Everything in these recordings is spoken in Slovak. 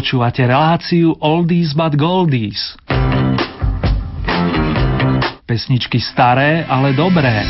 Počúvate reláciu Oldies but Goldies. Pesničky staré, ale dobré.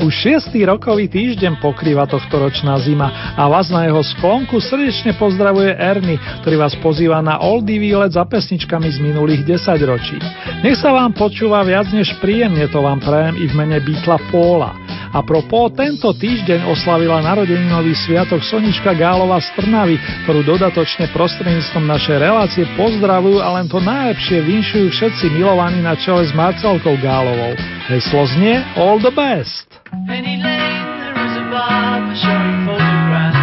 Už šiestý rokový týždeň pokrýva tohto ročná zima a vás na jeho sklonku srdečne pozdravuje Erny, ktorý vás pozýva na oldie výlet za pesničkami z minulých 10 ročí. Nech sa vám počúva viac než príjemne, to vám prajem i v mene Beatla Póla. A propo, tento týždeň oslavila narodeninový sviatok Sonička Gálova z Trnavy, ktorú dodatočne prostredníctvom našej relácie pozdravujú a len to najlepšie vinšujú všetci milovaní na čele s Marcelkou Gálovou. Heslo znie All the best. Penny Lane, there is a showing photographs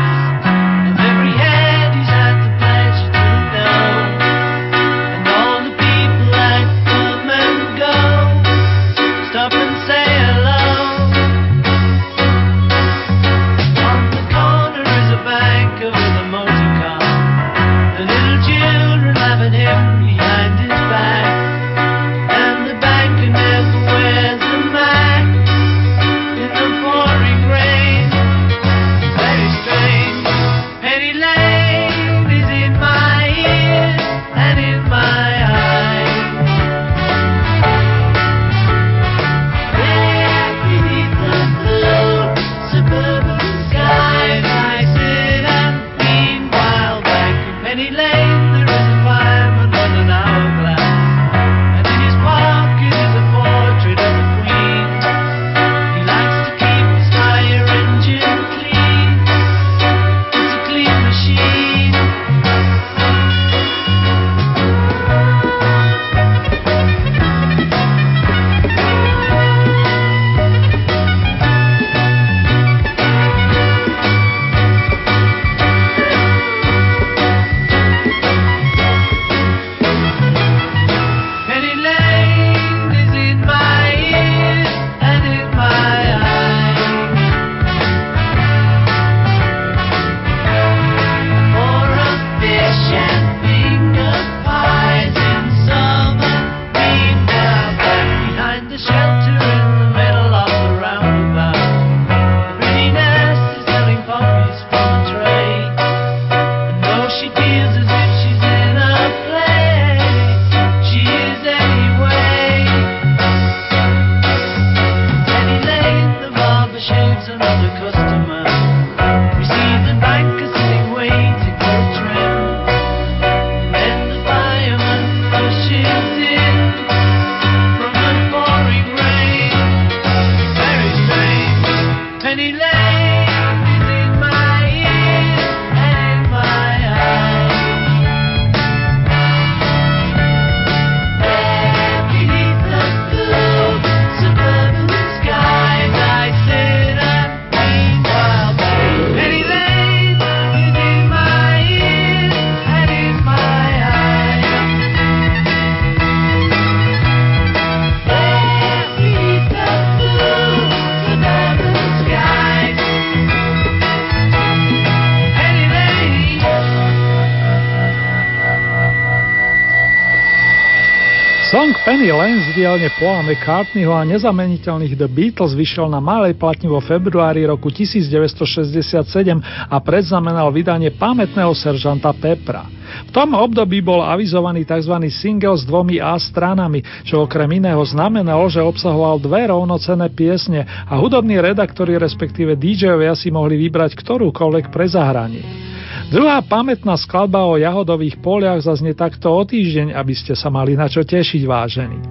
Penny Lane z dielne Paula McCartneyho a nezameniteľných The Beatles vyšiel na malej platni vo februári roku 1967 a predznamenal vydanie pamätného seržanta Pepra. V tom období bol avizovaný tzv. single s dvomi A stranami, čo okrem iného znamenalo, že obsahoval dve rovnocené piesne a hudobní redaktori respektíve DJovia si mohli vybrať ktorúkoľvek pre zahranie. Druhá pamätná skladba o jahodových poliach zaznie takto o týždeň, aby ste sa mali na čo tešiť vážení.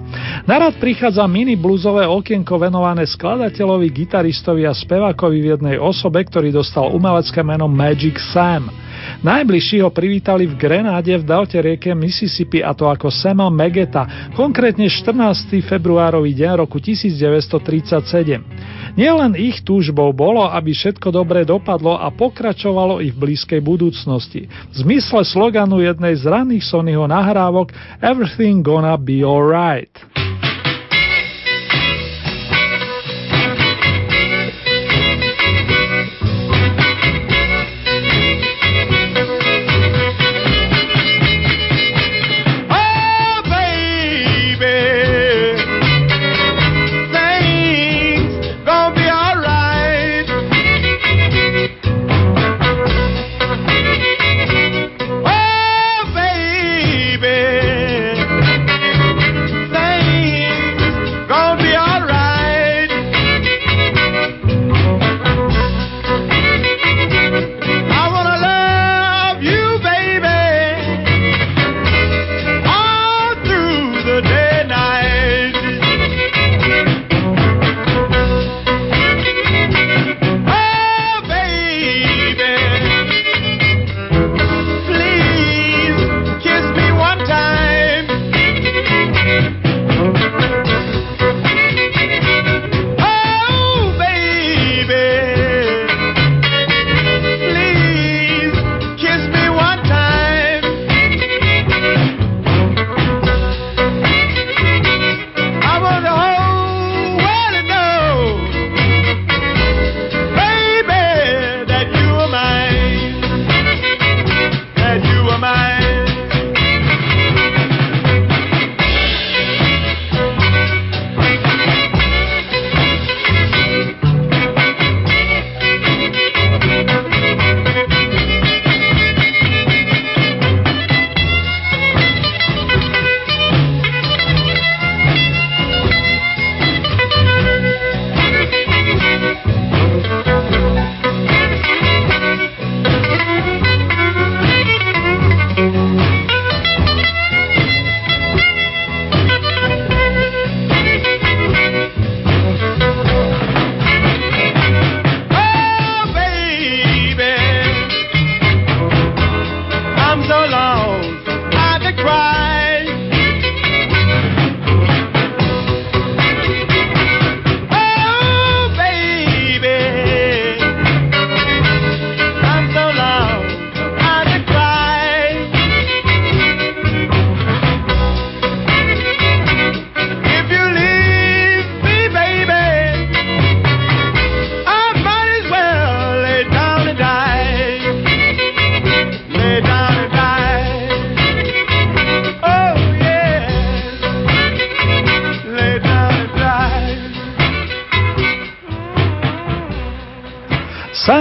Narad prichádza mini blúzové okienko venované skladateľovi, gitaristovi a spevákovi v jednej osobe, ktorý dostal umelecké meno Magic Sam. Najbližší ho privítali v Grenáde v delte rieke Mississippi a to ako Sema Megeta, konkrétne 14. februárový deň roku 1937. Nielen ich túžbou bolo, aby všetko dobre dopadlo a pokračovalo i v blízkej budúcnosti. V zmysle sloganu jednej z raných Sonyho nahrávok Everything gonna be alright.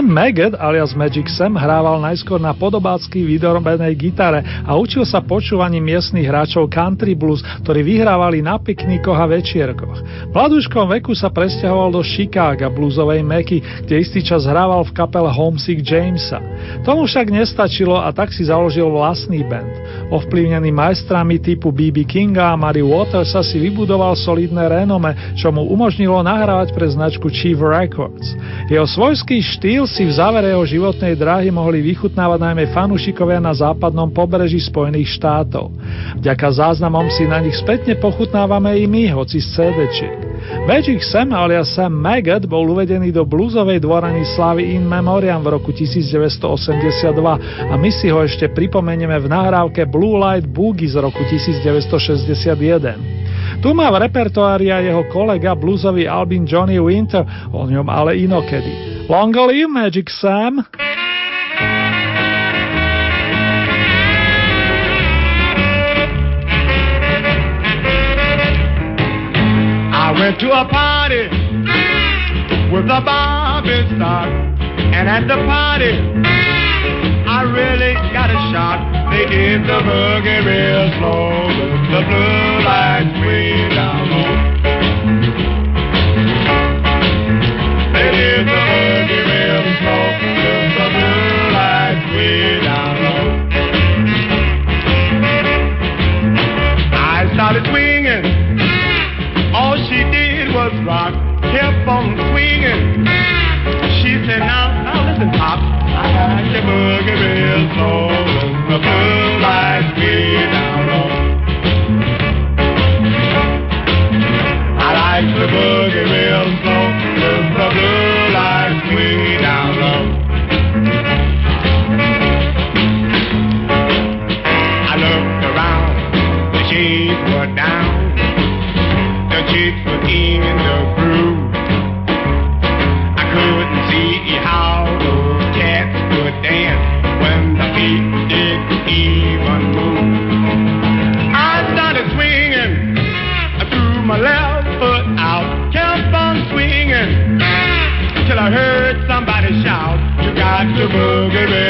Sam Maggot alias Magic Sam hrával najskôr na podobácky vydorobenej gitare a učil sa počúvaním miestnych hráčov country blues, ktorí vyhrávali na piknikoch a večierkoch. V mladúškom veku sa presťahoval do Chicaga bluesovej meky, kde istý čas hrával v kapele Homesick Jamesa. Tomu však nestačilo a tak si založil vlastný band. Ovplyvnený majstrami typu BB Kinga a Mary Waters sa si vybudoval solidné renome, čo mu umožnilo nahrávať pre značku Chief Records. Jeho svojský štýl štýl si v závere jeho životnej dráhy mohli vychutnávať najmä fanúšikovia na západnom pobreží Spojených štátov. Vďaka záznamom si na nich spätne pochutnávame i my, hoci z CD-čiek. Magic Sam alias Sam Maggot bol uvedený do bluesovej dvorany slávy In Memoriam v roku 1982 a my si ho ešte pripomenieme v nahrávke Blue Light Boogie z roku 1961. Tu má v repertoári aj jeho kolega bluesový Albin Johnny Winter, o ňom ale inokedy. Long live Magic Sam. I went to a party with a Bobby stock, and at the party I really got a shot. They did the boogie real slow the blue lights way down boogie real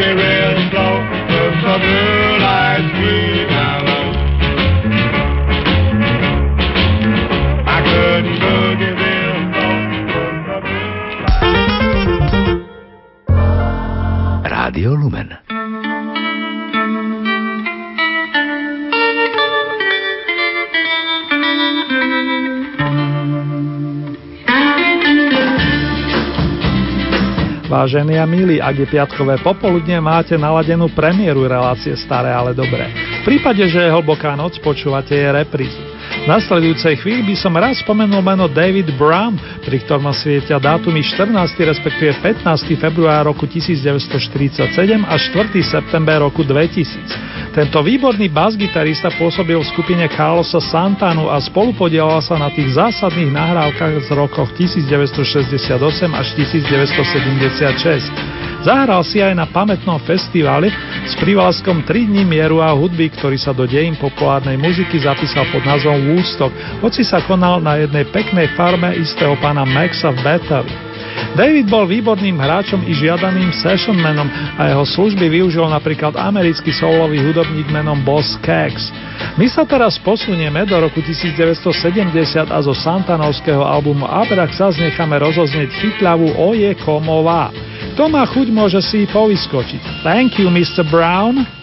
couldn't boogie real slow with Vážení a milí, ak je piatkové popoludne, máte naladenú premiéru relácie Staré, ale dobré. V prípade, že je hlboká noc, počúvate je reprízu. V nasledujúcej chvíli by som raz spomenul meno David Brown, pri ktorom svietia dátumy 14. respektíve 15. február roku 1947 a 4. september roku 2000. Tento výborný basgitarista pôsobil v skupine Carlosa Santanu a spolupodielal sa na tých zásadných nahrávkach z rokoch 1968 až 1976. Zahral si aj na pamätnom festivale s prívlaskom 3 dní mieru a hudby, ktorý sa do dejín populárnej muziky zapísal pod názvom Woodstock, hoci sa konal na jednej peknej farme istého pána Maxa v Bethel. David bol výborným hráčom i žiadaným sessionmanom a jeho služby využil napríklad americký solový hudobník menom Boss Cax. My sa teraz posunieme do roku 1970 a zo Santanovského albumu Abraxas necháme rozoznieť chytľavú Oje Komová. Kto má chuť, môže si povyskočiť. Thank you, Mr. Brown.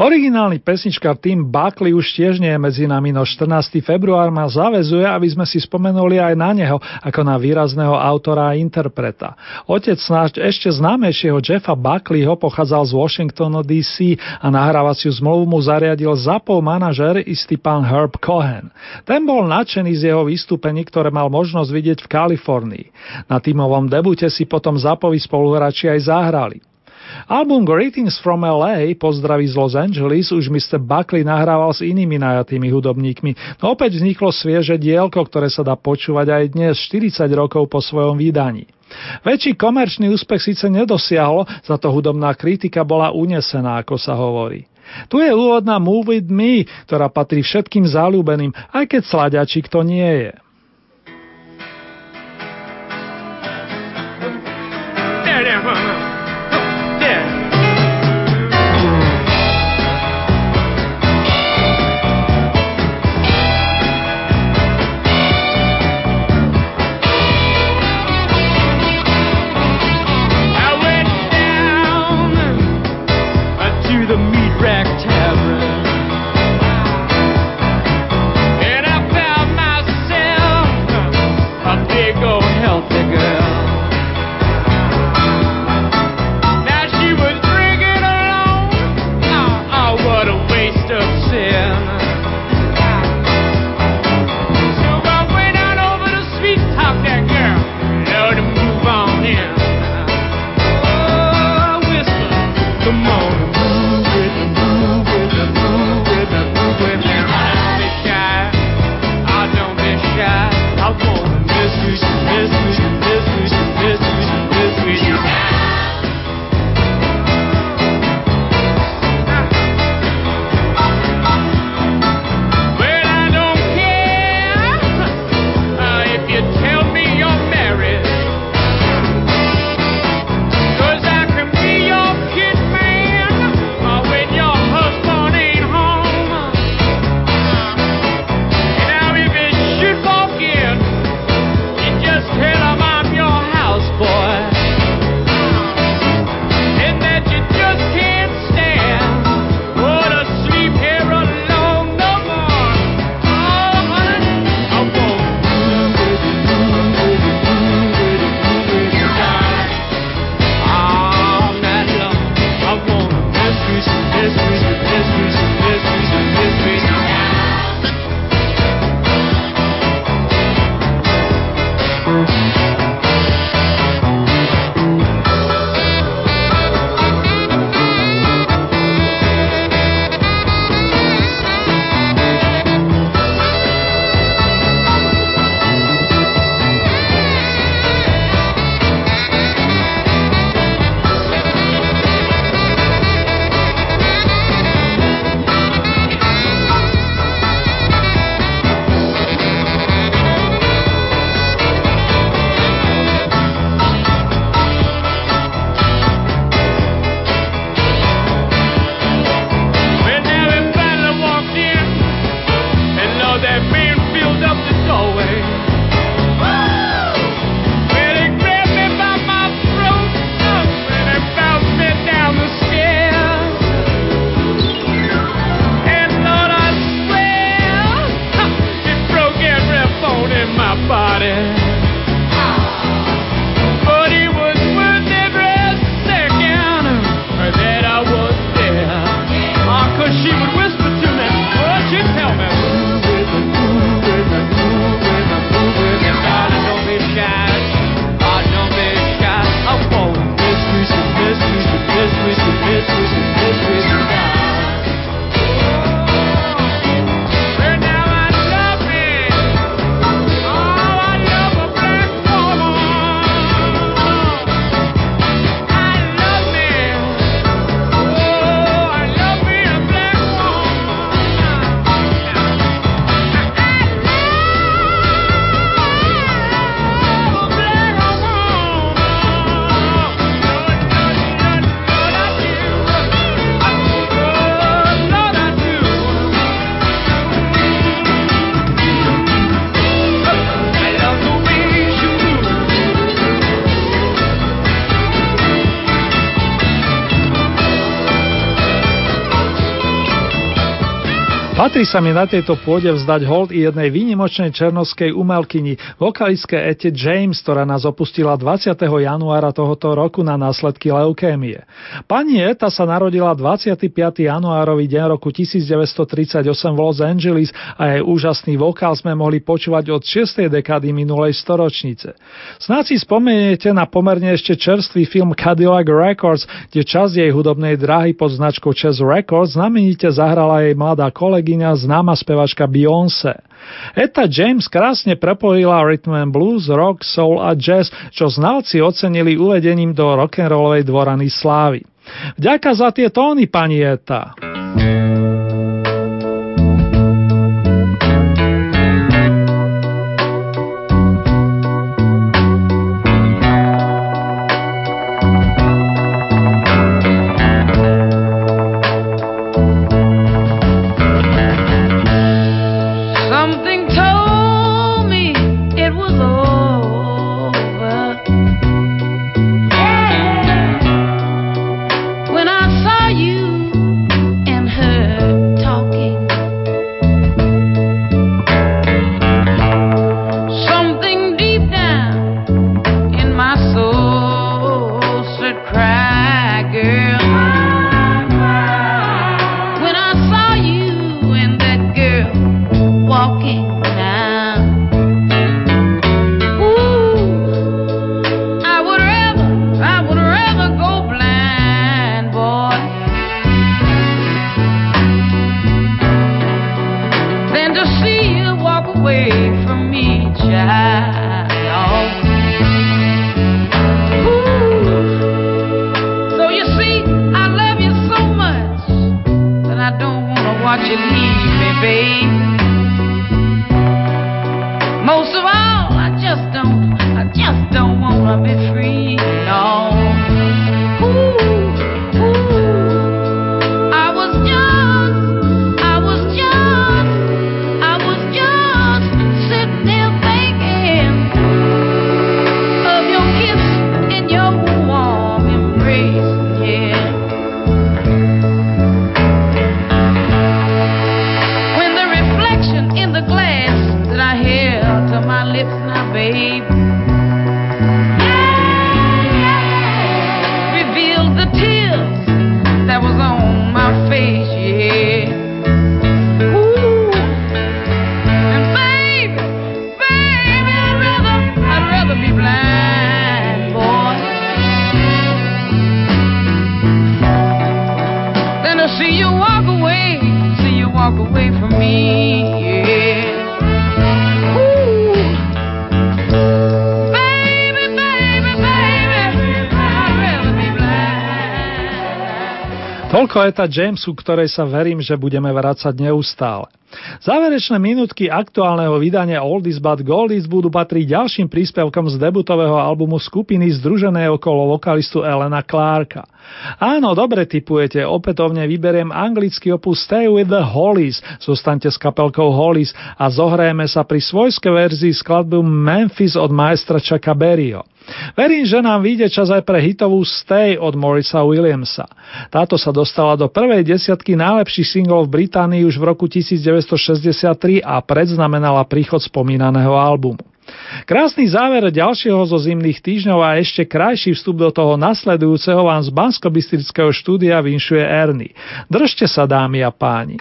Originálny pesničkár Tim Buckley už tiež nie je medzi nami, no 14. február ma zavezuje, aby sme si spomenuli aj na neho, ako na výrazného autora a interpreta. Otec snáď ešte známejšieho Jeffa Buckleyho pochádzal z Washingtonu DC a nahrávaciu zmluvu mu zariadil zapol manažer istý pán Herb Cohen. Ten bol nadšený z jeho vystúpení, ktoré mal možnosť vidieť v Kalifornii. Na tímovom debute si potom zapovi spoluhráči aj zahrali. Album Greetings from LA, pozdraví z Los Angeles, už Mr. Buckley nahrával s inými najatými hudobníkmi. No opäť vzniklo svieže dielko, ktoré sa dá počúvať aj dnes, 40 rokov po svojom vydaní. Väčší komerčný úspech síce nedosiahlo, za to hudobná kritika bola unesená, ako sa hovorí. Tu je úvodná Move With Me, ktorá patrí všetkým záľubeným, aj keď sladiačik to nie je. Patrí sa mi na tejto pôde vzdať hold i jednej výnimočnej černovskej umelkyni, vokalistke Ete James, ktorá nás opustila 20. januára tohoto roku na následky leukémie. Pani Eta sa narodila 25. januárový deň roku 1938 v Los Angeles a jej úžasný vokál sme mohli počúvať od 6. dekády minulej storočnice. Snáď si spomeniete na pomerne ešte čerstvý film Cadillac Records, kde časť jej hudobnej dráhy pod značkou Chess Records znamenite zahrala jej mladá kolegy kolegyňa známa spevačka Beyoncé. Eta James krásne prepojila rhythm and blues, rock, soul a jazz, čo znalci ocenili uvedením do rock'n'rollovej dvorany slávy. Vďaka za tie tóny, pani Eta. Toľko je tá Jamesu, ktorej sa verím, že budeme vrácať neustále. Záverečné minútky aktuálneho vydania Oldies but Goldies budú patriť ďalším príspevkom z debutového albumu skupiny združené okolo vokalistu Elena Clarka. Áno, dobre typujete, opätovne vyberiem anglický opus Stay with the Hollies, zostaňte s kapelkou Hollies a zohrajeme sa pri svojskej verzii skladbu Memphis od maestra Chucka Berryho. Verím, že nám vyjde čas aj pre hitovú Stay od Morisa Williamsa. Táto sa dostala do prvej desiatky najlepších singlov v Británii už v roku 1963 a predznamenala príchod spomínaného albumu. Krásny záver ďalšieho zo zimných týždňov a ešte krajší vstup do toho nasledujúceho vám z bansko štúdia vinšuje Erny. Držte sa dámy a páni.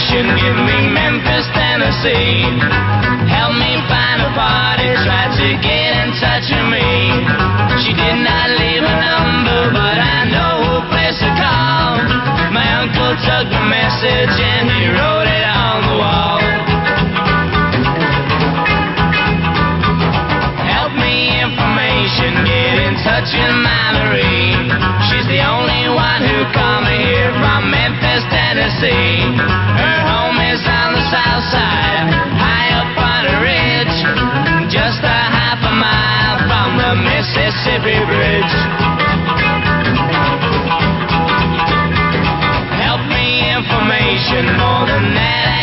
Information. Give me Memphis, Tennessee. Help me find a party. Try to get in touch with me. She did not leave a number, but I know who place to call. My uncle took the message and he wrote it on the wall. Help me information. Get in touch with my Marie. She's the only one who called me here from Memphis, Tennessee. Information more than that